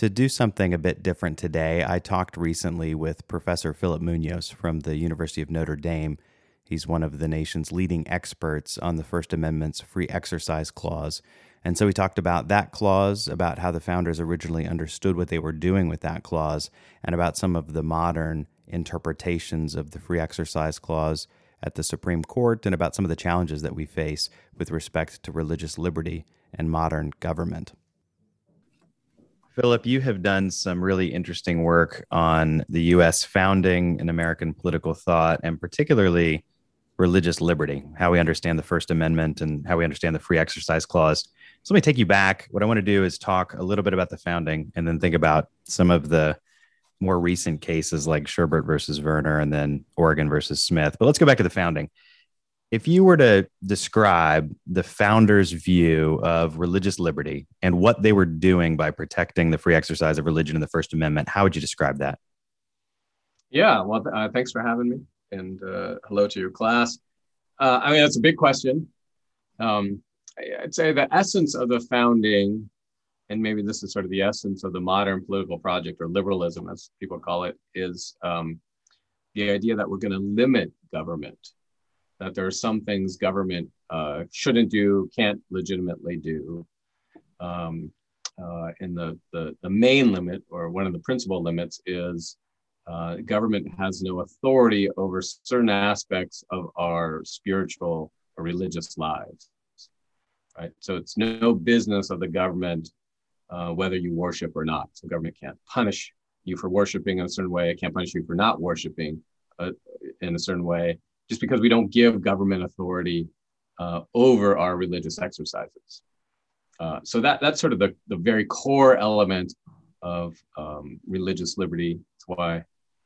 To do something a bit different today, I talked recently with Professor Phillip Munoz from the University of Notre Dame. He's one of the nation's leading experts on the First Amendment's free exercise clause. And so we talked about that clause, about how the founders originally understood what they were doing with that clause, and about some of the modern interpretations of the free exercise clause at the Supreme Court, and about some of the challenges that we face with respect to religious liberty and modern government. Phillip, you have done some really interesting work on the U.S. founding and American political thought, and particularly religious liberty, how we understand the First Amendment and how we understand the Free Exercise Clause. So let me take you back. What I want to do is talk a little bit about the founding and then think about some of the more recent cases like Sherbert versus Verner and then Oregon versus Smith. But let's go back to the founding if you were to describe the founders' view of religious liberty and what they were doing by protecting the free exercise of religion in the First Amendment, how would you describe that? Yeah, well, uh, thanks for having me, and uh, hello to your class. Uh, I mean, that's a big question. Um, I'd say the essence of the founding, and maybe this is sort of the essence of the modern political project or liberalism, as people call it, is um, the idea that we're going to limit government that there are some things government uh, shouldn't do, can't legitimately do. Um, uh, and the, the, the main limit, or one of the principal limits, is uh, government has no authority over certain aspects of our spiritual or religious lives. Right. So it's no business of the government uh, whether you worship or not. So government can't punish you for worshiping in a certain way. It can't punish you for not worshiping uh, in a certain way just because we don't give government authority uh, over our religious exercises. Uh, so that that's sort of the, the very core element of um, religious liberty. That's why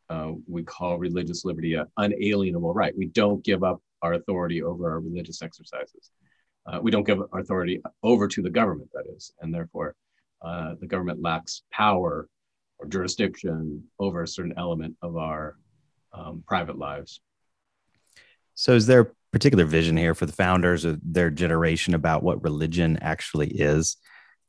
uh, we call religious liberty an unalienable right. We don't give up our authority over our religious exercises. Uh, we don't give authority over to the government, that is, and therefore uh, the government lacks power or jurisdiction over a certain element of our um, private lives. So, is there a particular vision here for the founders of their generation about what religion actually is?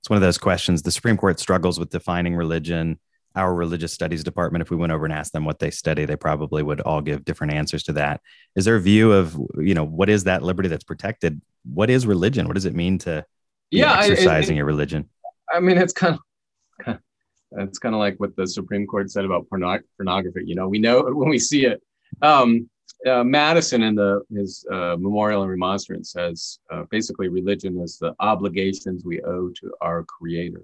It's one of those questions. The Supreme Court struggles with defining religion. Our religious studies department, if we went over and asked them what they study, they probably would all give different answers to that. Is there a view of, you know, what is that liberty that's protected? What is religion? What does it mean to yeah, exercising your religion? I mean, it's kind of, it's kind of like what the Supreme Court said about pornography. You know, we know when we see it. Um, uh, Madison in the his uh, memorial and remonstrance says uh, basically religion is the obligations we owe to our Creator.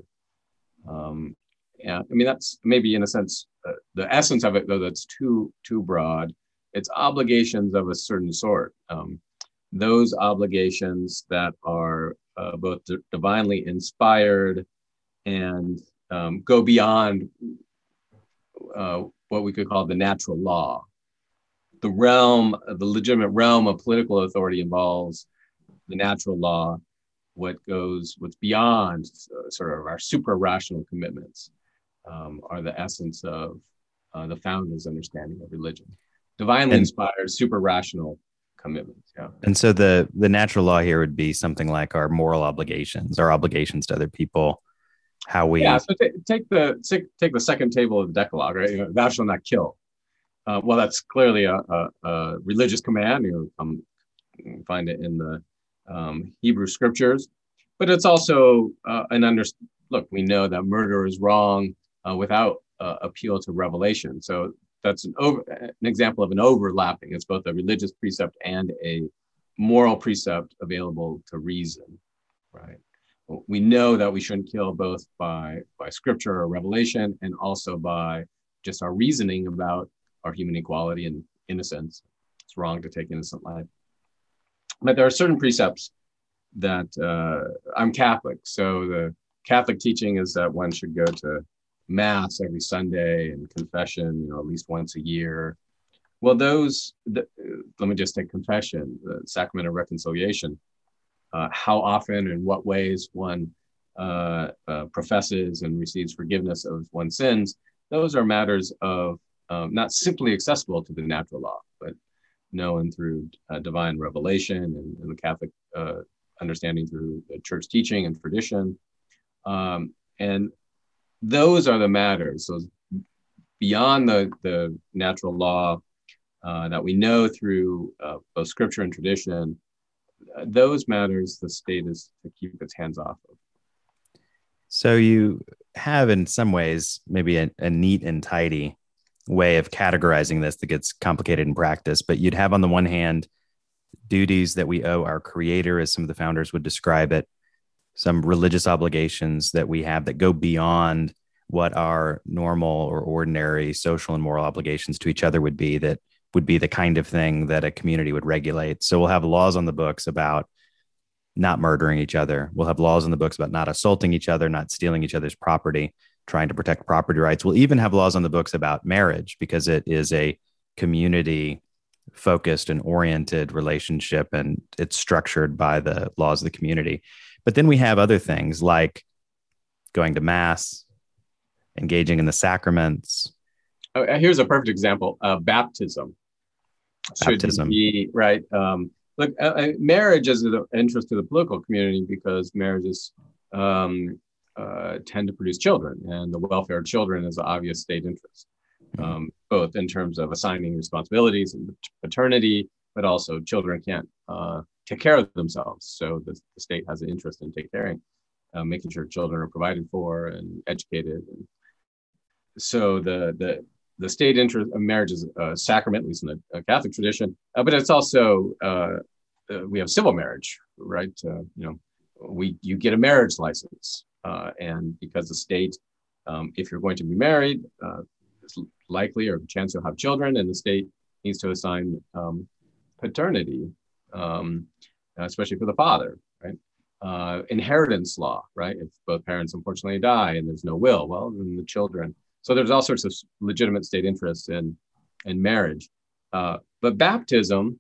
Um, yeah, I mean that's maybe in a sense uh, the essence of it, though that's too too broad. It's obligations of a certain sort. Um, those obligations that are uh, both d- divinely inspired and um, go beyond what we could call the natural law the realm, the legitimate realm of political authority involves the natural law, what goes, what's beyond uh, sort of our super rational commitments um, are the essence of uh, the founders' understanding of religion. Divinely and, inspired, super rational commitments. Yeah. And so the the natural law here would be something like our moral obligations, our obligations to other people, how we. Yeah. So t- take the take, take the second table of the Decalogue, right? You know, thou shalt not kill uh, well, that's clearly a, a, a, religious command. You um, find it in the um, Hebrew scriptures, but it's also uh, an under. Look, we know that murder is wrong uh, without appeal to revelation. So that's an over an example of an overlapping. It's both a religious precept and a moral precept available to reason, right? We know that we shouldn't kill both by by scripture or revelation, and also by just our reasoning about our human equality and innocence. It's wrong to take innocent life. But there are certain precepts that uh, I'm Catholic, so the Catholic teaching is that one should go to mass every Sunday and confession, you know, at least once a year. Well, those, the, let me just take confession, the sacrament of reconciliation. Uh, how often and what ways one uh, uh, professes and receives forgiveness of one's sins, those are matters of um, not simply accessible to the natural law, but known through uh, divine revelation and, and the Catholic uh, understanding through church teaching and tradition. Um, and those are the matters. So beyond the, the natural law uh, that we know through uh, both scripture and tradition, uh, those matters the state is to keep its hands off of. So you have, in some ways, maybe a, a neat and tidy way of categorizing this that gets complicated in practice. But you'd have, on the one hand, duties that we owe our creator, as some of the founders would describe it, some religious obligations that we have that go beyond what our normal or ordinary social and moral obligations to each other would be that would be the kind of thing that a community would regulate. So we'll have laws on the books about not murdering each other. We'll have laws on the books about not assaulting each other, not stealing each other's property, trying to protect property rights. We'll even have laws on the books about marriage because it is a community focused and oriented relationship and it's structured by the laws of the community. But then we have other things like going to mass, engaging in the sacraments. Oh, uh, here's a perfect example: uh, baptism. Baptism, be, right? Um, look, uh, uh, marriage is of interest to the political community because marriages um, uh, tend to produce children, and the welfare of children is an obvious state interest, mm-hmm. um, both in terms of assigning responsibilities and paternity, but also children can't uh, take care of themselves. So the, the state has an interest in taking caring, uh, making sure children are provided for and educated. And so the the the state interest of marriage is a sacrament, at least in the uh, Catholic tradition, uh, but it's also uh, uh, we have civil marriage, right? Uh, you know, we you get a marriage license, and because the state, um, if you're going to be married, it's likely or chance you'll have children, and the state needs to assign um, paternity um, especially for the father, right? Uh, inheritance law, right? If both parents unfortunately die and there's no will, well, then the children. So there's all sorts of legitimate state interests in in marriage. Uh, but baptism,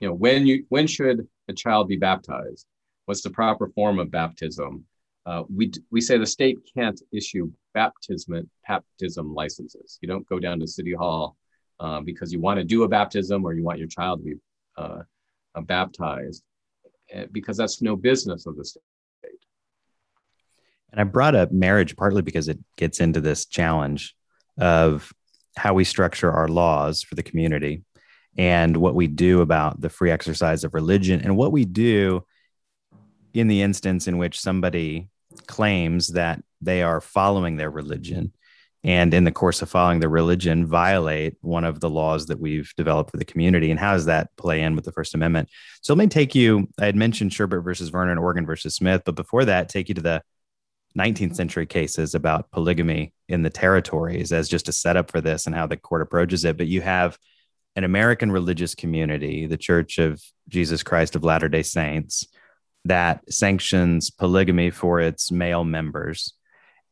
you know, when you when should a child be baptized? What's the proper form of baptism? Uh, we we say the state can't issue baptism baptism licenses. You don't go down to city hall uh, because you want to do a baptism or you want your child to be uh, uh, baptized eh, because that's no business of the state. And I brought up marriage partly because it gets into this challenge of how we structure our laws for the community and what we do about the free exercise of religion and what we do in the instance in which somebody claims that they are following their religion and in the course of following their religion violate one of the laws that we've developed for the community. And how does that play in with the first amendment? So let me take you i had mentioned sherbert versus vernon oregon versus smith but before that take you to the 19th century cases about polygamy in the territories as just a setup for this and how the court approaches it. But you have an american religious community the church of jesus christ of latter day saints that sanctions polygamy for its male members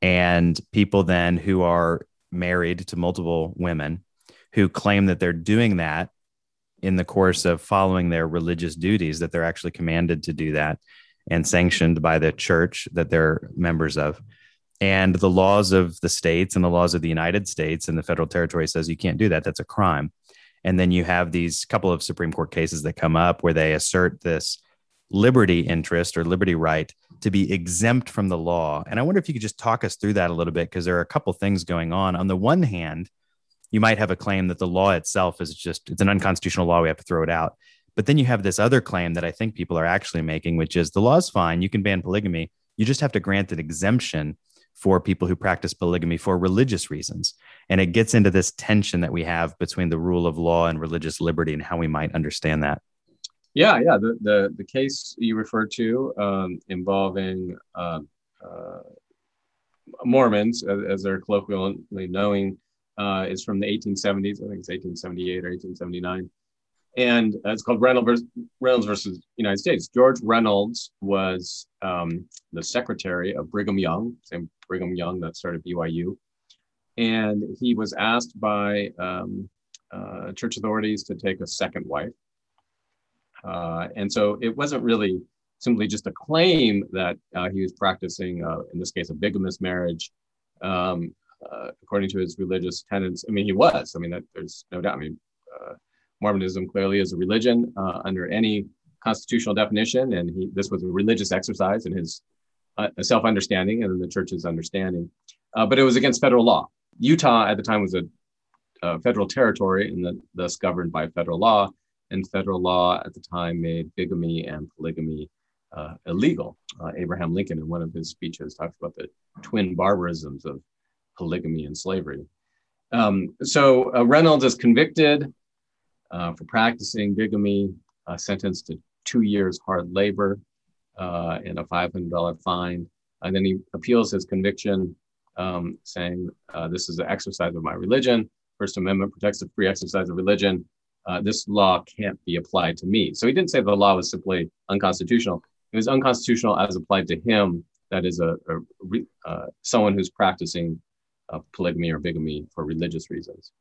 and people then who are married to multiple women who claim that they're doing that in the course of following their religious duties that they're actually commanded to do that and sanctioned by the church that they're members of. And the laws of the states and the laws of the united states and the federal territory says you can't do that. That's a crime. And then you have these couple of supreme court cases that come up where they assert this liberty interest or liberty right to be exempt from the law. And I wonder if you could just talk us through that a little bit because there are a couple things going on. On the one hand, you might have a claim that the law itself is just it's an unconstitutional law, we have to throw it out. But then you have this other claim that I think people are actually making, which is the law's fine, you can ban polygamy, you just have to grant an exemption for people who practice polygamy for religious reasons. And it gets into this tension that we have between the rule of law and religious liberty and how we might understand that. Yeah, yeah. The the, the case you referred to um, involving uh, uh, Mormons, as, as, they're colloquially knowing, uh, is from the 1870s. I think it's 1878 or 1879. and uh, it's called Reynolds versus, Reynolds versus United States. George Reynolds was um, the secretary of Brigham Young, same Brigham Young that started BYU, and he was asked by um, uh, church authorities to take a second wife. Uh, and so it wasn't really simply just a claim that uh, he was practicing, uh, in this case, a bigamous marriage, um, uh, according to his religious tenets. I mean, he was. I mean, that, there's no doubt. I mean, uh, Mormonism clearly is a religion under any constitutional definition, and he, this was a religious exercise in his self-understanding and in the church's understanding. but it was against federal law. Utah at the time was a uh, federal territory and the, thus governed by federal law. And federal law at the time made bigamy and polygamy uh, illegal. Uh, Abraham Lincoln, in one of his speeches, talks about the twin barbarisms of polygamy and slavery. Um, so uh, Reynolds is convicted uh, for practicing bigamy, uh, sentenced to two years hard labor and a $500 fine. And then he appeals his conviction, um, saying, This is an exercise of my religion. First Amendment protects the free exercise of religion. Uh, this law can't be applied to me. So he didn't say the law was simply unconstitutional. It was unconstitutional as applied to him. That is a, a uh, someone who's practicing uh, polygamy or bigamy for religious reasons.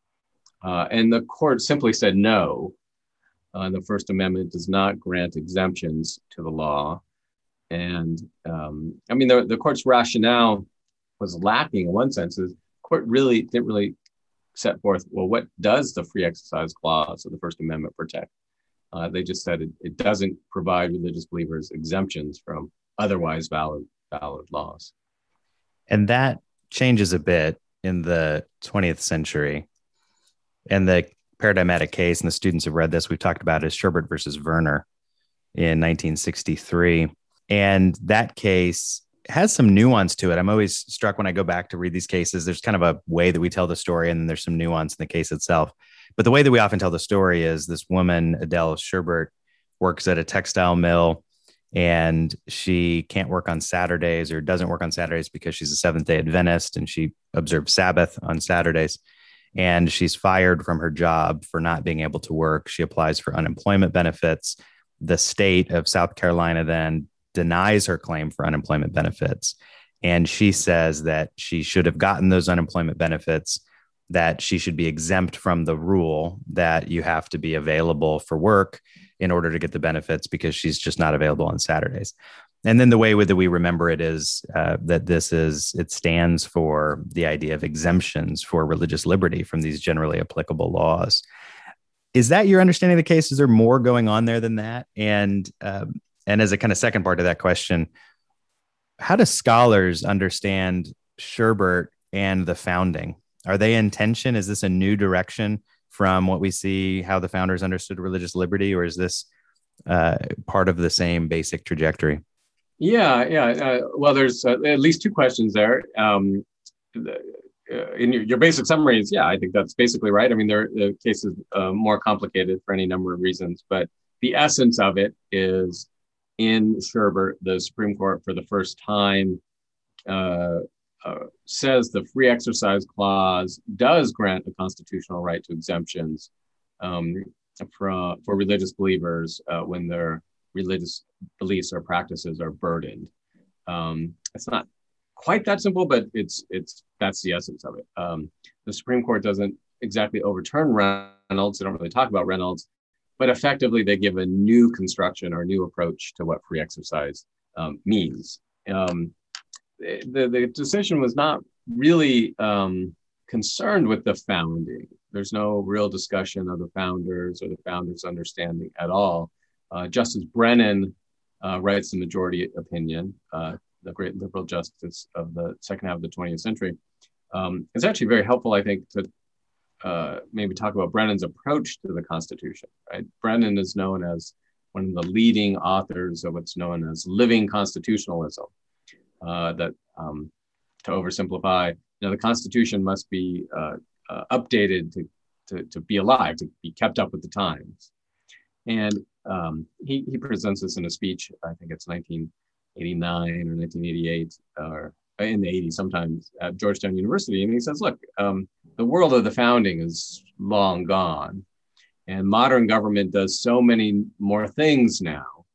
Uh, and the court simply said no. Uh, the First Amendment does not grant exemptions to the law. And um, I mean, the, the court's rationale was lacking in one sense. The court really didn't really set forth, well, what does the free exercise clause of the First Amendment protect? Uh, they just said it, it doesn't provide religious believers exemptions from otherwise valid valid laws. And that changes a bit in the 20th century. And the paradigmatic case, and the students have read this, we've talked about is Sherbert versus Verner in 1963. And that case has some nuance to it. I'm always struck when I go back to read these cases. There's kind of a way that we tell the story, and there's some nuance in the case itself. But the way that we often tell the story is this woman, Adele Sherbert, works at a textile mill and she can't work on Saturdays or doesn't work on Saturdays because she's a Seventh day Adventist and she observes Sabbath on Saturdays. And she's fired from her job for not being able to work. She applies for unemployment benefits. The state of South Carolina then denies her claim for unemployment benefits. And she says that she should have gotten those unemployment benefits, that she should be exempt from the rule that you have to be available for work in order to get the benefits because she's just not available on Saturdays. And then the way that we remember it is uh, that this is, it stands for the idea of exemptions for religious liberty from these generally applicable laws. Is that your understanding of the case? Is there more going on there than that? And um, and as a kind of second part of that question, how do scholars understand Sherbert and the founding? Are they in tension? Is this a new direction from what we see how the founders understood religious liberty, or is this uh, part of the same basic trajectory? Yeah, yeah. Uh, well, there's uh, at least two questions there. Um, uh, in your, your, basic summary is, yeah, I think that's basically right. I mean, there the case is uh, more complicated for any number of reasons, but the essence of it is in Sherbert, the Supreme Court for the first time uh, uh, says the free exercise clause does grant a constitutional right to exemptions um, for, for religious believers uh, when their religious beliefs or practices are burdened. Um, it's not quite that simple, but it's it's that's the essence of it. Um, the Supreme Court doesn't exactly overturn Reynolds. They don't really talk about Reynolds, but effectively they give a new construction or new approach to what free exercise um, means. Um, the, the decision was not really um, concerned with the founding. There's no real discussion of the founders or the founders' understanding at all. Uh, Justice Brennan uh, writes the majority opinion, uh, the great liberal justice of the second half of the 20th century. Um, it's actually very helpful, I think, to uh, maybe talk about Brennan's approach to the Constitution. Right, Brennan is known as one of the leading authors of what's known as living constitutionalism. Uh, that, um, to oversimplify, you know, the Constitution must be uh, uh, updated to, to, to be alive, to be kept up with the times. And um, he, he presents this in a speech, I think it's 1989 or 1988, or in the 80s sometimes at Georgetown University. And he says, look, um, the world of the founding is long gone. And modern government does so many more things now.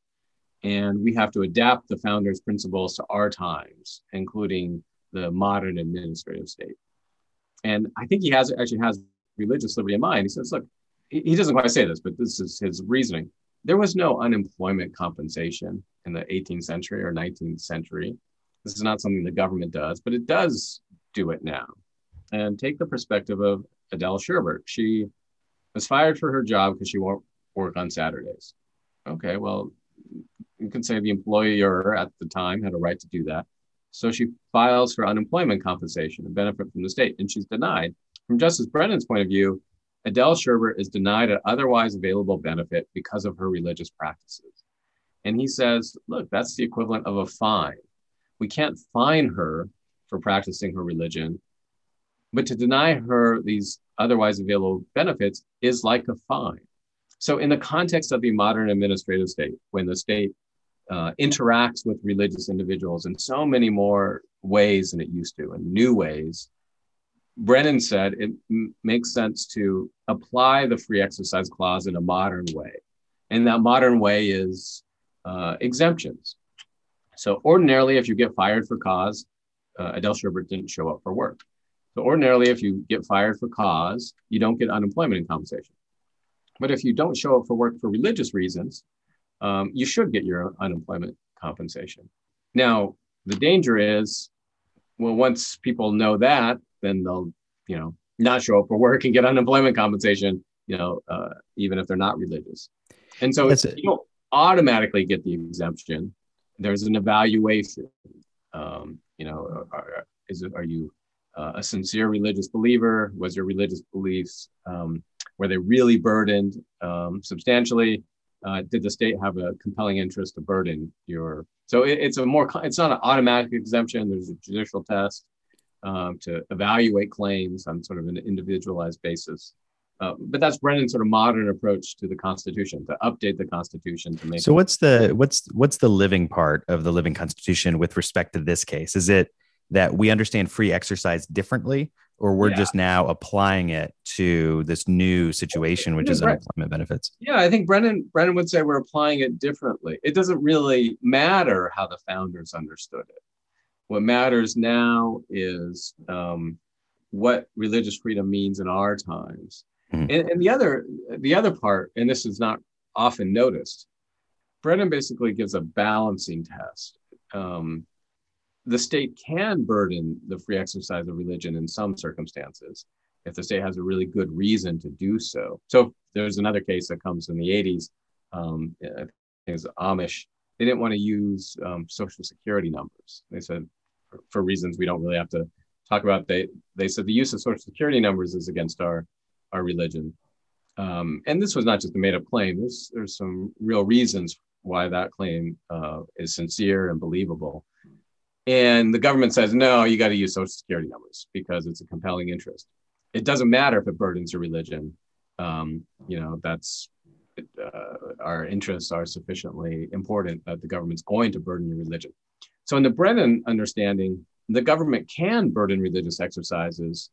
And we have to adapt the founders' principles to our times, including the modern administrative state. And I think he has actually has religious liberty in mind. He says, look, he doesn't quite say this, but this is his reasoning. There was no unemployment compensation in the 18th century or 19th century. This is not something the government does, but it does do it now. And take the perspective of Adele Sherbert. She was fired for her job because she won't work on Saturdays. Okay, well, you can say the employer at the time had a right to do that. So she files for unemployment compensation, a benefit from the state, and she's denied. From Justice Brennan's point of view, Adele Sherbert is denied an otherwise available benefit because of her religious practices. And he says, look, that's the equivalent of a fine. We can't fine her for practicing her religion, but to deny her these otherwise available benefits is like a fine. So, in the context of the modern administrative state, when the state uh, interacts with religious individuals in so many more ways than it used to, in new ways, Brennan said it m- makes sense to apply the free exercise clause in a modern way. And that modern way is uh, exemptions. So, ordinarily, if you get fired for cause, uh, Adele Sherbert didn't show up for work. So, ordinarily, if you get fired for cause, you don't get unemployment compensation. But if you don't show up for work for religious reasons, um, you should get your unemployment compensation. Now, the danger is, well, once people know that, then they'll, you know, not show up for work and get unemployment compensation, you know, uh, even if they're not religious. And so it's, you don't automatically get the exemption. There's an evaluation. Um, you know, are, is it, are you uh, a sincere religious believer? Was your religious beliefs um, were they really burdened um, substantially? Uh, did the state have a compelling interest to burden your? So it, it's a more it's not an automatic exemption. There's a judicial test um, to evaluate claims on sort of an individualized basis. Uh, but that's Brennan's sort of modern approach to the Constitution to update the Constitution to make. So what's the what's what's the living part of the living Constitution with respect to this case? Is it that we understand free exercise differently, or we're yeah. just now applying it to this new situation, which is unemployment benefits? Yeah, I think Brennan Brennan would say we're applying it differently. It doesn't really matter how the founders understood it. What matters now is um, what religious freedom means in our times. Mm-hmm. And, and the other the other part, and this is not often noticed, Brennan basically gives a balancing test. Um, the state can burden the free exercise of religion in some circumstances if the state has a really good reason to do so. So there's another case that comes in the 80s. Um, I think it was Amish. They didn't want to use um, social security numbers. They said, for, for, reasons we don't really have to talk about, they they said the use of social security numbers is against our our religion. Um, and this was not just a made up claim. There's there's some real reasons why that claim uh, is sincere and believable. And the government says, no, you got to use social security numbers because it's a compelling interest. It doesn't matter if it burdens your religion. Um, you know, that's uh, our interests are sufficiently important that the government's going to burden your religion. So, in the Brennan understanding, the government can burden religious exercises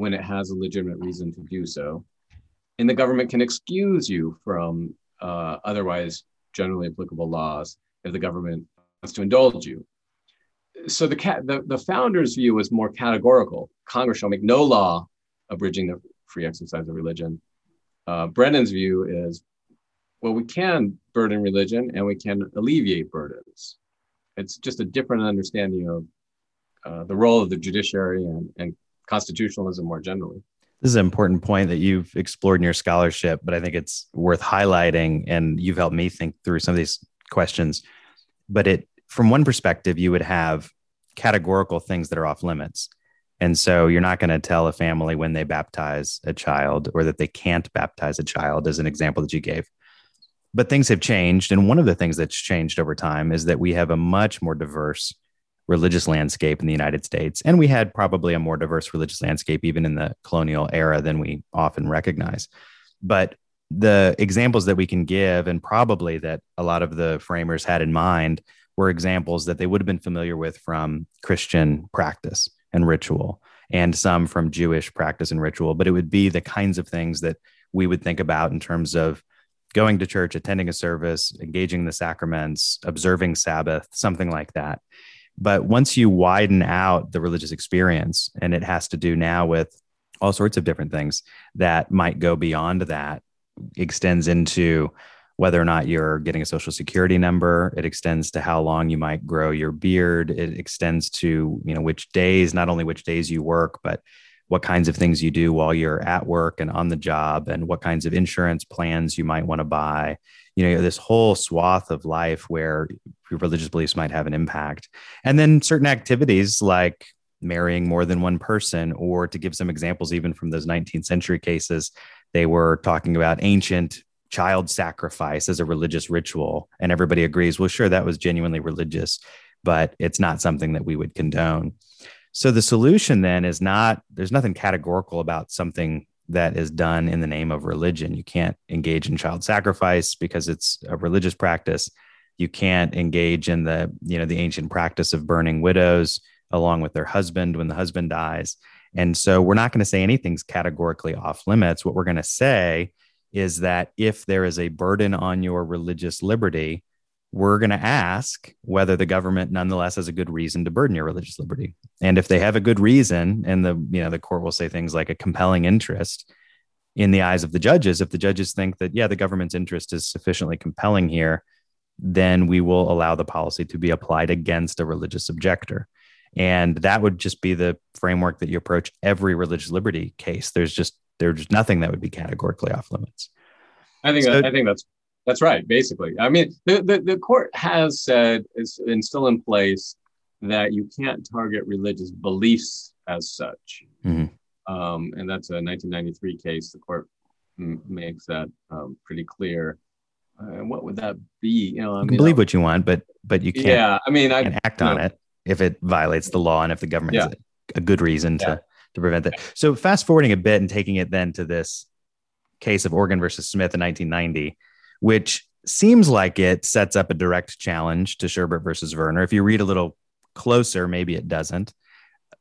when it has a legitimate reason to do so. And the government can excuse you from uh, otherwise generally applicable laws if the government wants to indulge you so the, the, the founder's view was more categorical. Congress shall make no law abridging the free exercise of religion. Uh, Brennan's view is, well, we can burden religion and we can alleviate burdens. It's just a different understanding of uh, the role of the judiciary and, and constitutionalism more generally. This is an important point that you've explored in your scholarship, but I think it's worth highlighting, and you've helped me think through some of these questions. But it from one perspective, you would have categorical things that are off limits. And so you're not going to tell a family when they baptize a child or that they can't baptize a child, as an example that you gave. But things have changed. And one of the things that's changed over time is that we have a much more diverse religious landscape in the United States. And we had probably a more diverse religious landscape even in the colonial era than we often recognize. But the examples that we can give, and probably that a lot of the framers had in mind, were examples that they would have been familiar with from Christian practice and ritual, and some from Jewish practice and ritual. But it would be the kinds of things that we would think about in terms of going to church, attending a service, engaging the sacraments, observing Sabbath, something like that. But once you widen out the religious experience, and it has to do now with all sorts of different things that might go beyond that, extends into whether or not you're getting a social security number it extends to how long you might grow your beard it extends to you know which days not only which days you work but what kinds of things you do while you're at work and on the job and what kinds of insurance plans you might want to buy you know this whole swath of life where your religious beliefs might have an impact. And then certain activities like marrying more than one person or to give some examples even from those 19th century cases they were talking about ancient child sacrifice as a religious ritual. And everybody agrees well sure that was genuinely religious but it's not something that we would condone. So the solution then is not there's nothing categorical about something that is done in the name of religion. You can't engage in child sacrifice because it's a religious practice. You can't engage in the you know the ancient practice of burning widows along with their husband when the husband dies. And so we're not going to say anything's categorically off limits. What we're going to say is that if there is a burden on your religious liberty, we're going to ask whether the government nonetheless has a good reason to burden your religious liberty. And if they have a good reason, and the you know the court will say things like a compelling interest in the eyes of the judges, if the judges think that yeah the government's interest is sufficiently compelling here, then we will allow the policy to be applied against a religious objector. And that would just be the framework that you approach every religious liberty case. There's just there's nothing that would be categorically off limits. I think so, that, I think that's that's right. Basically, I mean, the, the, the court has said is and still in place that you can't target religious beliefs as such, mm-hmm. um, and that's a 1993 case. The court m- makes that um, pretty clear. Uh, what would that be? You know, I you can believe what you want, but but you can't. Yeah, I mean, I can act on know, it if it violates the law and if the government yeah. has a, a good reason yeah. to to prevent that. So fast forwarding a bit and taking it then to this case of Oregon versus Smith in 1990, which seems like it sets up a direct challenge to Sherbert versus Verner. If you read a little closer, maybe it doesn't.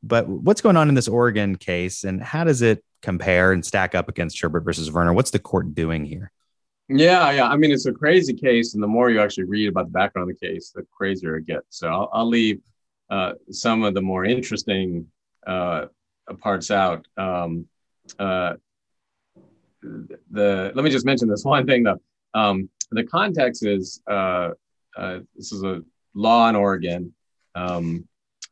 But what's going on in this Oregon case and how does it compare and stack up against Sherbert versus Verner? What's the court doing here? Yeah, yeah. I mean, it's a crazy case, and the more you actually read about the background of the case, the crazier it gets. So I'll, I'll leave uh, some of the more interesting uh, parts out. Um, uh, the let me just mention this one thing though. Um, the context is uh, uh, this is a law in Oregon. Um,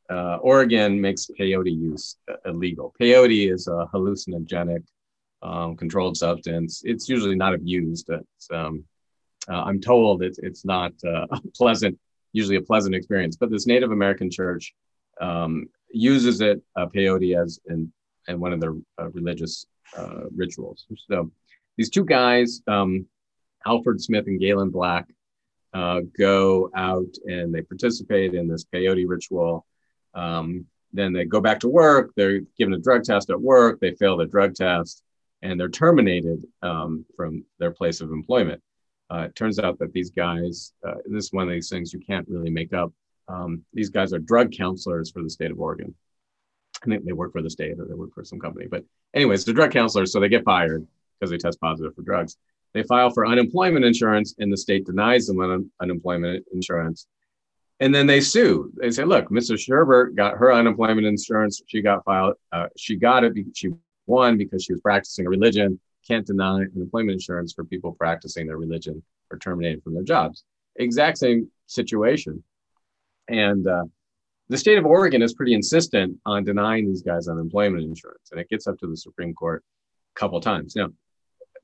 uh, Oregon makes peyote use illegal. Peyote is a hallucinogenic um, controlled substance. It's usually not abused. Um, uh, I'm told it's it's not uh, pleasant, usually a pleasant experience. But this Native American church um, uses it uh, peyote as in, in one of their uh, religious uh, rituals. So these two guys, um, Alfred Smith and Galen Black, uh, go out and they participate in this peyote ritual. Um, then they go back to work. They're given a drug test at work. They fail the drug test, and they're terminated um, from their place of employment. Uh, it turns out that these guys, uh, this is one of these things you can't really make up. Um, these guys are drug counselors for the state of Oregon. I think they work for the state or they work for some company. But anyways, they're drug counselors, so they get fired because they test positive for drugs. They file for unemployment insurance, and the state denies them un- unemployment insurance. And then they sue. They say, "Look, Mrs. Sherbert got her unemployment insurance. She got filed. Uh, she got it. She won because she was practicing a religion. Can't deny unemployment insurance for people practicing their religion or terminated from their jobs. Exact same situation. And uh, the state of Oregon is pretty insistent on denying these guys unemployment insurance, and it gets up to the Supreme Court a couple times. Now,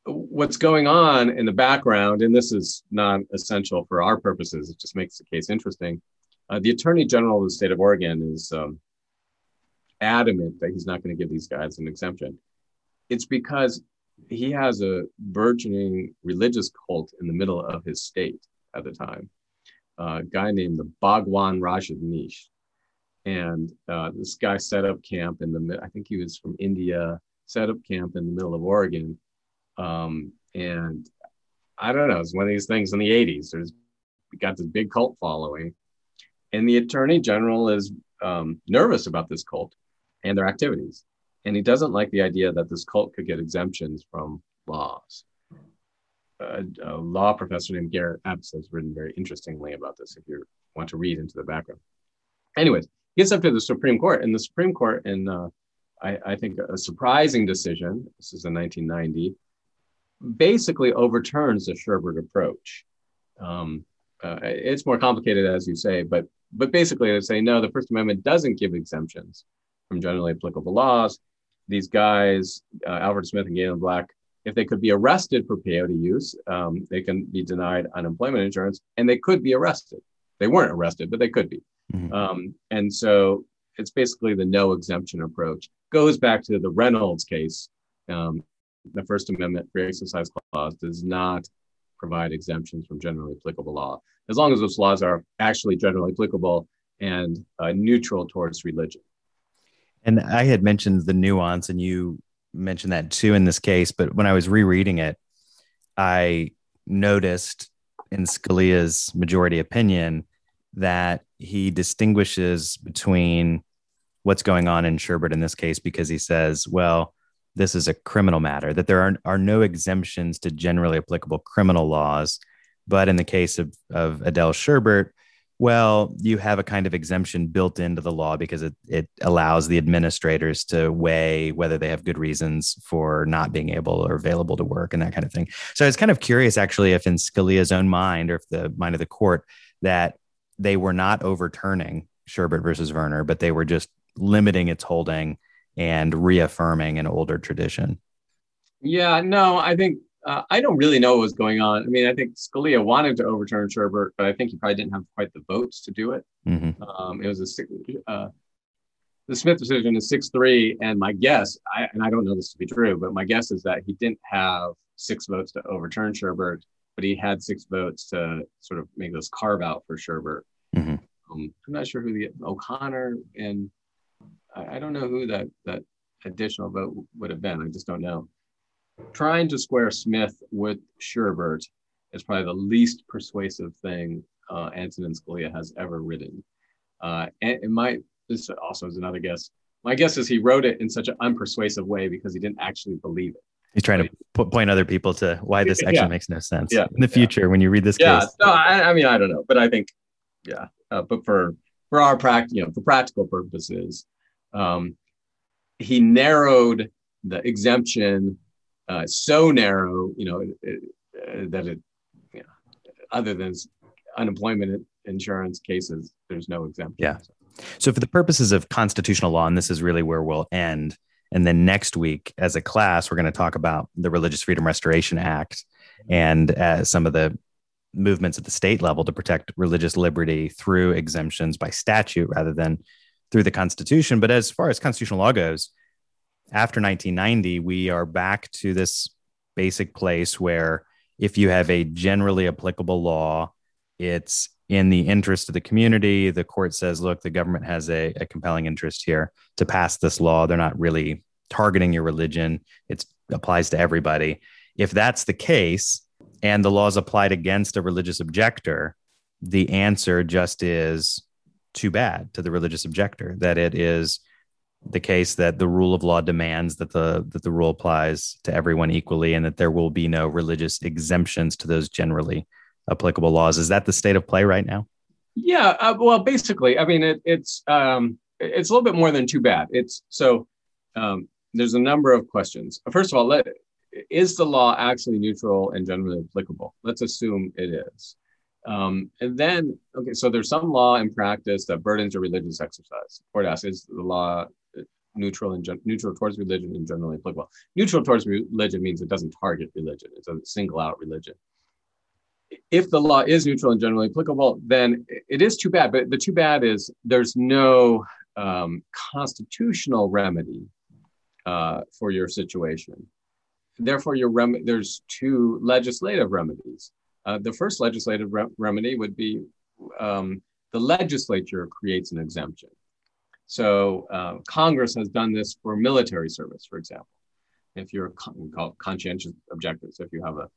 what's going on in the background, and this is not essential for our purposes, it just makes the case interesting. Uh, the Attorney General of the state of Oregon is um, adamant that he's not going to give these guys an exemption. It's because he has a burgeoning religious cult in the middle of his state at the time a guy named the Bhagwan Rajneesh. And uh, this guy set up camp in the, I think he was from India, set up camp in the middle of Oregon. Um, and I don't know, it's one of these things in the 80s. There's got this big cult following. And the attorney general is um, nervous about this cult and their activities. And he doesn't like the idea that this cult could get exemptions from laws. A, a, law professor named Garrett Epps has written very interestingly about this if you want to read into the background. Anyways, gets up to the Supreme Court, and the Supreme Court, in uh, I, I, think a surprising decision, this is in 1990, basically overturns the Sherbert approach. Um, uh, it's more complicated, as you say, but but basically they say no, the First Amendment doesn't give exemptions from generally applicable laws. These guys, uh, Alfred Smith and Galen Black, if they could be arrested for peyote use, um, they can be denied unemployment insurance, and they could be arrested. They weren't arrested, but they could be. Mm-hmm. Um, and so it's basically the no exemption approach. Goes back to the Reynolds case. Um, the First Amendment free exercise clause does not provide exemptions from generally applicable law, as long as those laws are actually generally applicable and uh, neutral towards religion. And I had mentioned the nuance, and you mentioned that too in this case. But when I was rereading it, I noticed in Scalia's majority opinion that he distinguishes between what's going on in Sherbert in this case because he says, well, this is a criminal matter, that there are, are no exemptions to generally applicable criminal laws. But in the case of, of Adele Sherbert, well, you have a kind of exemption built into the law because it, it allows the administrators to weigh whether they have good reasons for not being able or available to work and that kind of thing. So I was kind of curious, actually, if in Scalia's own mind or if the mind of the court, that they were not overturning Sherbert versus Verner, but they were just limiting its holding and reaffirming an older tradition. Yeah, no, I think uh, I don't really know what was going on. I mean, I think Scalia wanted to overturn Sherbert, but I think he probably didn't have quite the votes to do it. Mm-hmm. Um, it was a uh, the Smith decision is six three, and my guess, I, and I don't know this to be true, but my guess is that he didn't have six votes to overturn Sherbert, but he had six votes to sort of make this carve out for Sherbert. Mm-hmm. Um, I'm not sure who the O'Connor and I, I don't know who that that additional vote would have been. I just don't know. Trying to square Smith with Sherbert is probably the least persuasive thing uh, Antonin Scalia has ever written. Uh, and it might, this also is another guess. My guess is he wrote it in such an unpersuasive way because he didn't actually believe it. He's trying to point other people to why this actually yeah. makes no sense yeah. in the future yeah. when you read this yeah. case. No, I, I mean, I don't know, but I think, yeah. Uh, but for for our practice, you know, for practical purposes, um, he narrowed the exemption uh, so narrow, you know, it, uh, that it, you know, other than unemployment insurance cases, there's no exemption. Yeah. So, for the purposes of constitutional law, and this is really where we'll end. And then next week, as a class, we're going to talk about the Religious Freedom Restoration Act and uh, some of the movements at the state level to protect religious liberty through exemptions by statute rather than through the Constitution. But as far as constitutional law goes, after 1990, we are back to this basic place where if you have a generally applicable law, it's in the interest of the community. The court says, look, the government has a, a compelling interest here to pass this law. They're not really targeting your religion, it applies to everybody. If that's the case, and the law is applied against a religious objector, the answer just is too bad to the religious objector that it is the case that the rule of law demands that the that the rule applies to everyone equally and that there will be no religious exemptions to those generally applicable laws. Is that the state of play right now? Yeah uh, well basically i mean it, it's um, it's a little bit more than too bad. It's so um, there's a number of questions. First of all let, is the law actually neutral and generally applicable? Let's assume it is um, and then, okay, so there's some law in practice that burdens your religious exercise. Court asks, is the law neutral and neutral towards religion and generally applicable? Neutral towards religion means it doesn't target religion; it doesn't single out religion. If the law is neutral and generally applicable, then it is too bad. But the too bad is there's no um, constitutional remedy uh, for your situation. Therefore, your rem- there's two legislative remedies. Uh, the first legislative re- remedy would be um, the legislature creates an exemption. So uh, Congress has done this for military service, for example. If you're called conscientious objectors, if you have a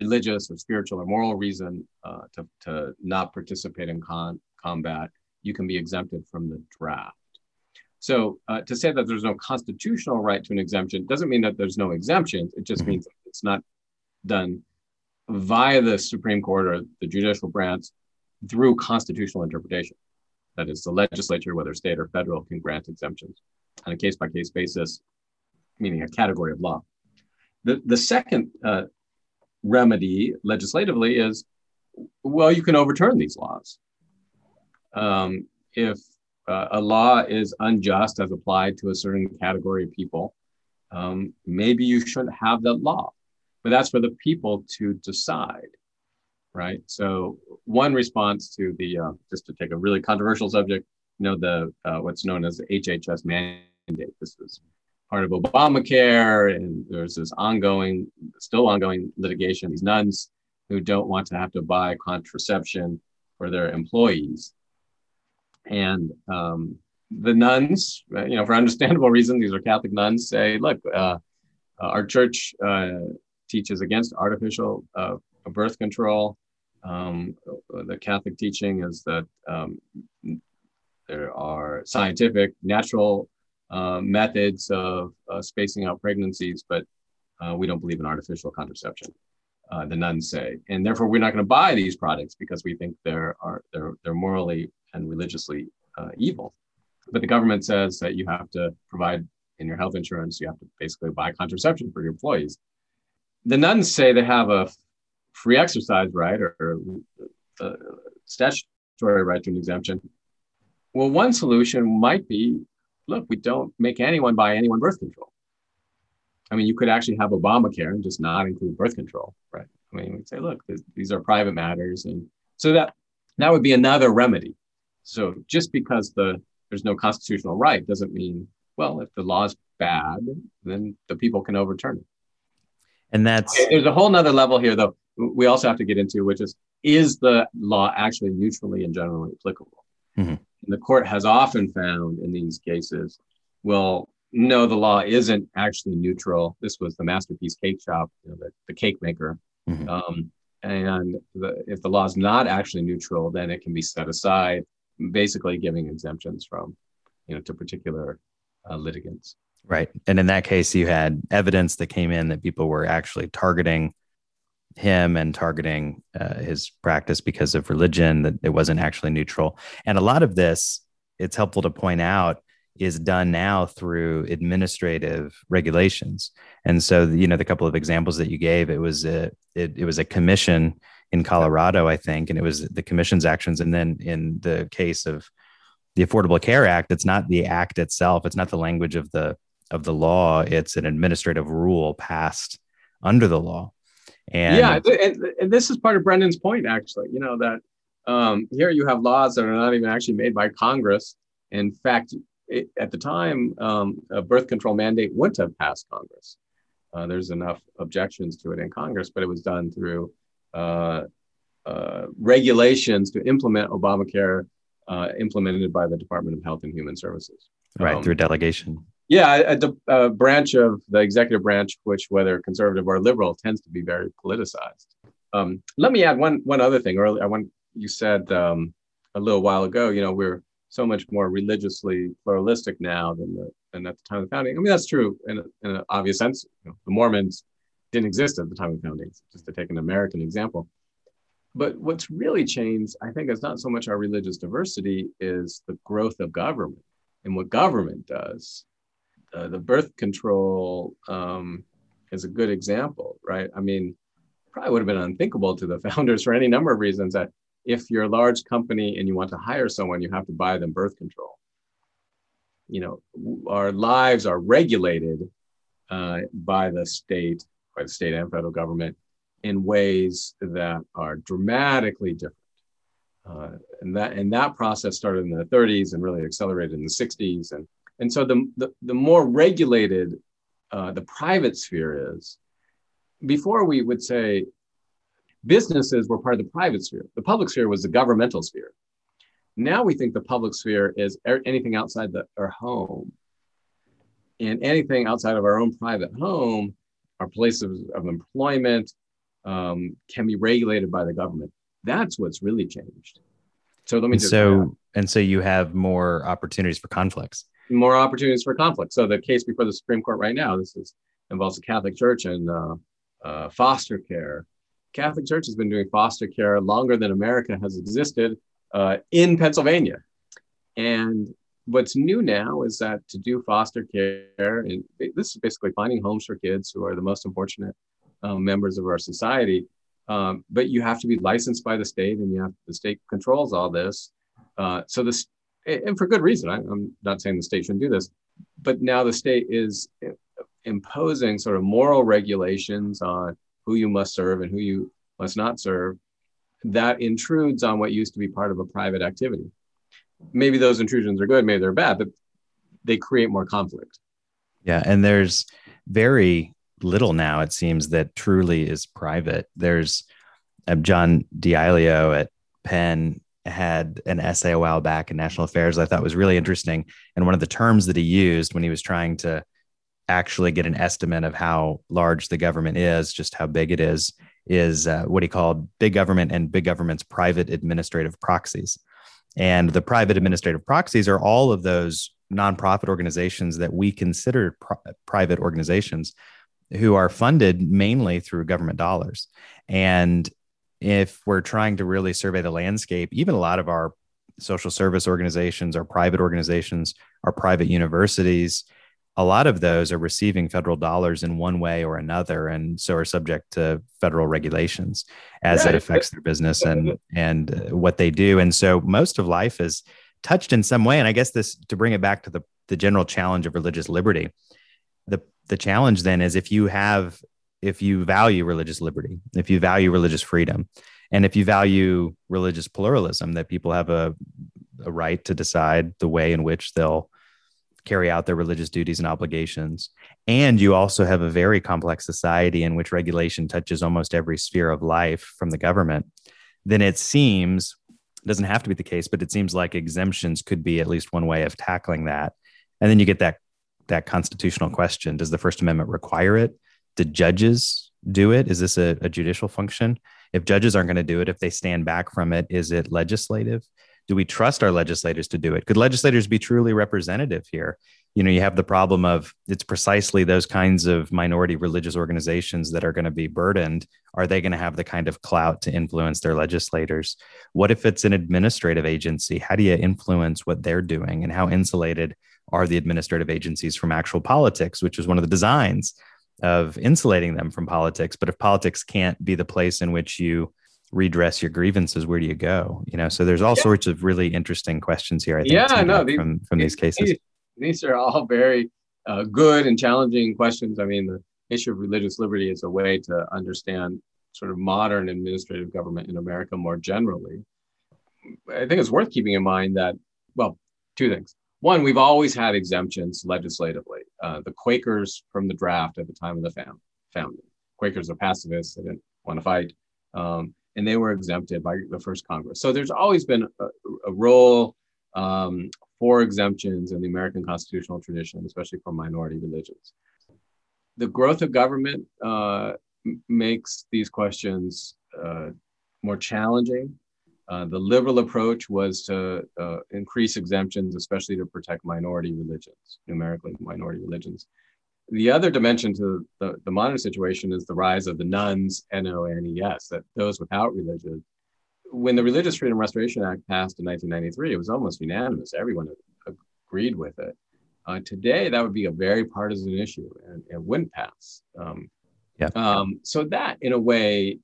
religious or spiritual or moral reason uh, to, to not participate in con- combat, you can be exempted from the draft. So uh, to say that there's no constitutional right to an exemption doesn't mean that there's no exemptions. It just mm-hmm. means it's not done via the Supreme Court or the judicial branch through constitutional interpretation. That is, the legislature, whether state or federal, can grant exemptions on a case by case basis, meaning a category of law. The, the second uh, remedy legislatively is well, you can overturn these laws. Um, if uh, a law is unjust as applied to a certain category of people, um, maybe you shouldn't have that law. But that's for the people to decide, right? So one response to the uh, just to take a really controversial subject, you know, the uh, what's known as the HHS mandate. This is part of Obamacare, and there's this ongoing, still ongoing litigation. These nuns who don't want to have to buy contraception for their employees and um, the nuns, you know, for understandable reasons, these are Catholic nuns, say, look, uh, our church uh, teaches against artificial uh, birth control. Um, the Catholic teaching is that um, there are scientific, natural uh, methods of uh, spacing out pregnancies, but we don't believe in artificial contraception. the nuns say, and therefore we're not going to buy these products because we think they're are they're they're morally and religiously uh, evil. But the government says that you have to provide in your health insurance, you have to basically buy contraception for your employees. The nuns say they have a free exercise right or a uh, statutory right to an exemption. Well, one solution might be look, we don't make anyone buy anyone birth control. I mean, you could actually have Obamacare and just not include birth control, right? I mean, we'd say, look, these are private matters. And so that that would be another remedy. So just because the there's no constitutional right doesn't mean well if the law is bad then the people can overturn it. And that's okay, there's a whole nother level here though we also have to get into which is is the law actually neutrally and generally applicable? Mm-hmm. And the court has often found in these cases, well, no, the law isn't actually neutral. This was the Masterpiece Cakeshop, you know, the, the cake maker. Mm-hmm. Um, and the, if the law is not actually neutral, then it can be set aside basically giving exemptions from, you know, to particular uh, litigants. Right. And in that case, you had evidence that came in that people were actually targeting him and targeting uh, his practice because of religion, that it wasn't actually neutral. And a lot of this, it's helpful to point out, is done now through administrative regulations. And so, you know, the couple of examples that you gave, it was a, it, it was a commission in Colorado, I think, and it was the commission's actions. And then in the case of the Affordable Care Act, it's not the act itself, it's not the language of the of the law, it's an administrative rule passed under the law. And yeah, and, and this is part of Brendan's point, actually. You know that um, here you have laws that are not even actually made by Congress. In fact, it, at the time, um, a birth control mandate wouldn't have passed Congress. Uh, there's enough objections to it in Congress, but it was done through uh, uh, regulations to implement Obamacare uh, implemented by the Department of Health and Human Services. Right, um, through delegation. Yeah, a, a, branch of the executive branch, which whether conservative or liberal, tends to be very politicized. Um, let me add one one other thing. Earlier, when you said um, a little while ago, you know, we're so much more religiously pluralistic now than the, than at the time of the founding. I mean, that's true in, in an obvious sense. You know, the Mormons didn't exist at the time of the founding, just to take an American example. But what's really changed, I think, is not so much our religious diversity, is the growth of government and what government does. Uh, the birth control um, is a good example, right? I mean, probably would have been unthinkable to the founders for any number of reasons that if you're a large company and you want to hire someone, you have to buy them birth control. You know, our lives are regulated uh, by the state by the state and federal government in ways that are dramatically different. Uh, and that and that process started in the 30s and really accelerated in the 60s. And and so the the, the more regulated uh, the private sphere is, before we would say businesses were part of the private sphere. The public sphere was the governmental sphere. Now we think the public sphere is anything outside the, our home. And anything outside of our own private home our places of employment um, can be regulated by the government. That's what's really changed. So let me and so and so you have more opportunities for conflicts more opportunities for conflict. So the case before the Supreme Court right now, this is involves the Catholic Church and uh, uh, foster care. Catholic Church has been doing foster care longer than America has existed uh, in Pennsylvania, and what's new now is that to do foster care, and this is basically finding homes for kids who are the most unfortunate um, members of our society. Um, but you have to be licensed by the state, and you have the state controls all this. Uh, so this, and for good reason. I, I'm not saying the state shouldn't do this, but now the state is imposing sort of moral regulations on who you must serve and who you must not serve. That intrudes on what used to be part of a private activity maybe those intrusions are good, maybe they're bad, but they create more conflict. Yeah. And there's very little now, it seems, that truly is private. There's uh, John DiIulio at Penn had an essay a while back in National Affairs I thought was really interesting. And one of the terms that he used when he was trying to actually get an estimate of how large the government is, just how big it is, is uh, what he called big government and big government's private administrative proxies. And the private administrative proxies are all of those nonprofit organizations that we consider private organizations who are funded mainly through government dollars. And if we're trying to really survey the landscape, even a lot of our social service organizations, our private organizations, our private universities, a lot of those are receiving federal dollars in one way or another and so are subject to federal regulations as right. it affects their business and and uh, what they do and so most of life is touched in some way and i guess this to bring it back to the the general challenge of religious liberty the the challenge then is if you have if you value religious liberty if you value religious freedom and if you value religious pluralism that people have a, a right to decide the way in which they'll carry out their religious duties and obligations. And you also have a very complex society in which regulation touches almost every sphere of life from the government. Then it seems, it doesn't have to be the case, but it seems like exemptions could be at least one way of tackling that. And then you get that that constitutional question: Does the First Amendment require it? Do judges do it? Is this a, a judicial function? If judges aren't going to do it, if they stand back from it, is it legislative? do we trust our legislators to do it? Could legislators be truly representative here? You know, you have the problem of it's precisely those kinds of minority religious organizations that are going to be burdened. Are they going to have the kind of clout to influence their legislators? What if it's an administrative agency? How do you influence what they're doing? And how insulated are the administrative agencies from actual politics, which is one of the designs of insulating them from politics? But if politics can't be the place in which you redress your grievances, where do you go? You know, so there's all yeah. sorts of really interesting questions here. I think. Yeah, no, these, from from these, cases. These, these are all very uh, good and challenging questions. I mean, the issue of religious liberty is a way to understand sort of modern administrative government in America more generally. I think it's worth keeping in mind that, well, two things. One, we've always had exemptions legislatively. Uh, the Quakers from the draft at the time of the fam- founding. Quakers are pacifists; they didn't want to fight. Um, and they were exempted by the first Congress. So there's always been a, a role um, for exemptions in the American constitutional tradition, especially for minority religions. The growth of government uh, makes these questions uh, more challenging. Uh, the liberal approach was to uh, increase exemptions, especially to protect minority religions, numerically minority religions the other dimension to the, the modern situation is the rise of the nones, N-O-N-E-S, that those without religion. When the Religious Freedom Restoration Act passed in 1993, it was almost unanimous. Everyone agreed with it. Uh, today, that would be a very partisan issue and it wouldn't pass. Um, yeah. Um, so that, in a way,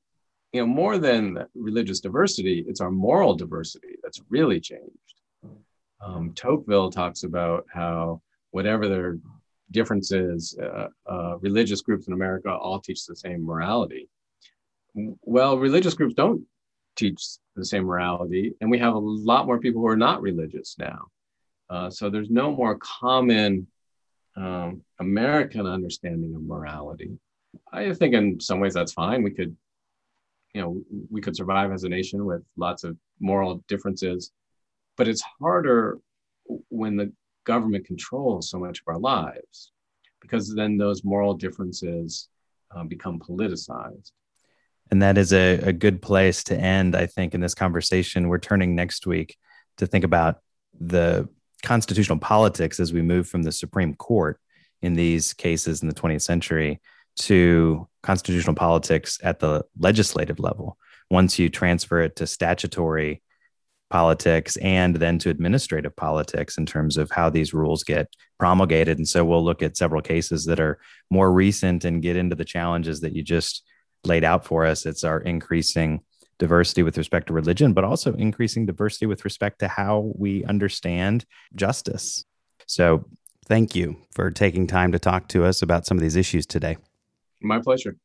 you know, more than religious diversity, it's our moral diversity that's really changed. Um, Tocqueville talks about how whatever their differences, uh, uh, religious groups in America all teach the same morality. Well, religious groups don't teach the same morality, and we have a lot more people who are not religious now. Uh, so there's no more common um, American understanding of morality. I think in some ways that's fine. We could, you know, we could survive as a nation with lots of moral differences, but it's harder when the government controls so much of our lives because then those moral differences uh, become politicized. And that is a, a good place to end, I think, in this conversation. We're turning next week to think about the constitutional politics as we move from the Supreme Court in these cases in the 20th century to constitutional politics at the legislative level. Once you transfer it to statutory politics and then to administrative politics in terms of how these rules get promulgated. And so we'll look at several cases that are more recent and get into the challenges that you just laid out for us. It's our increasing diversity with respect to religion, but also increasing diversity with respect to how we understand justice. So thank you for taking time to talk to us about some of these issues today. My pleasure.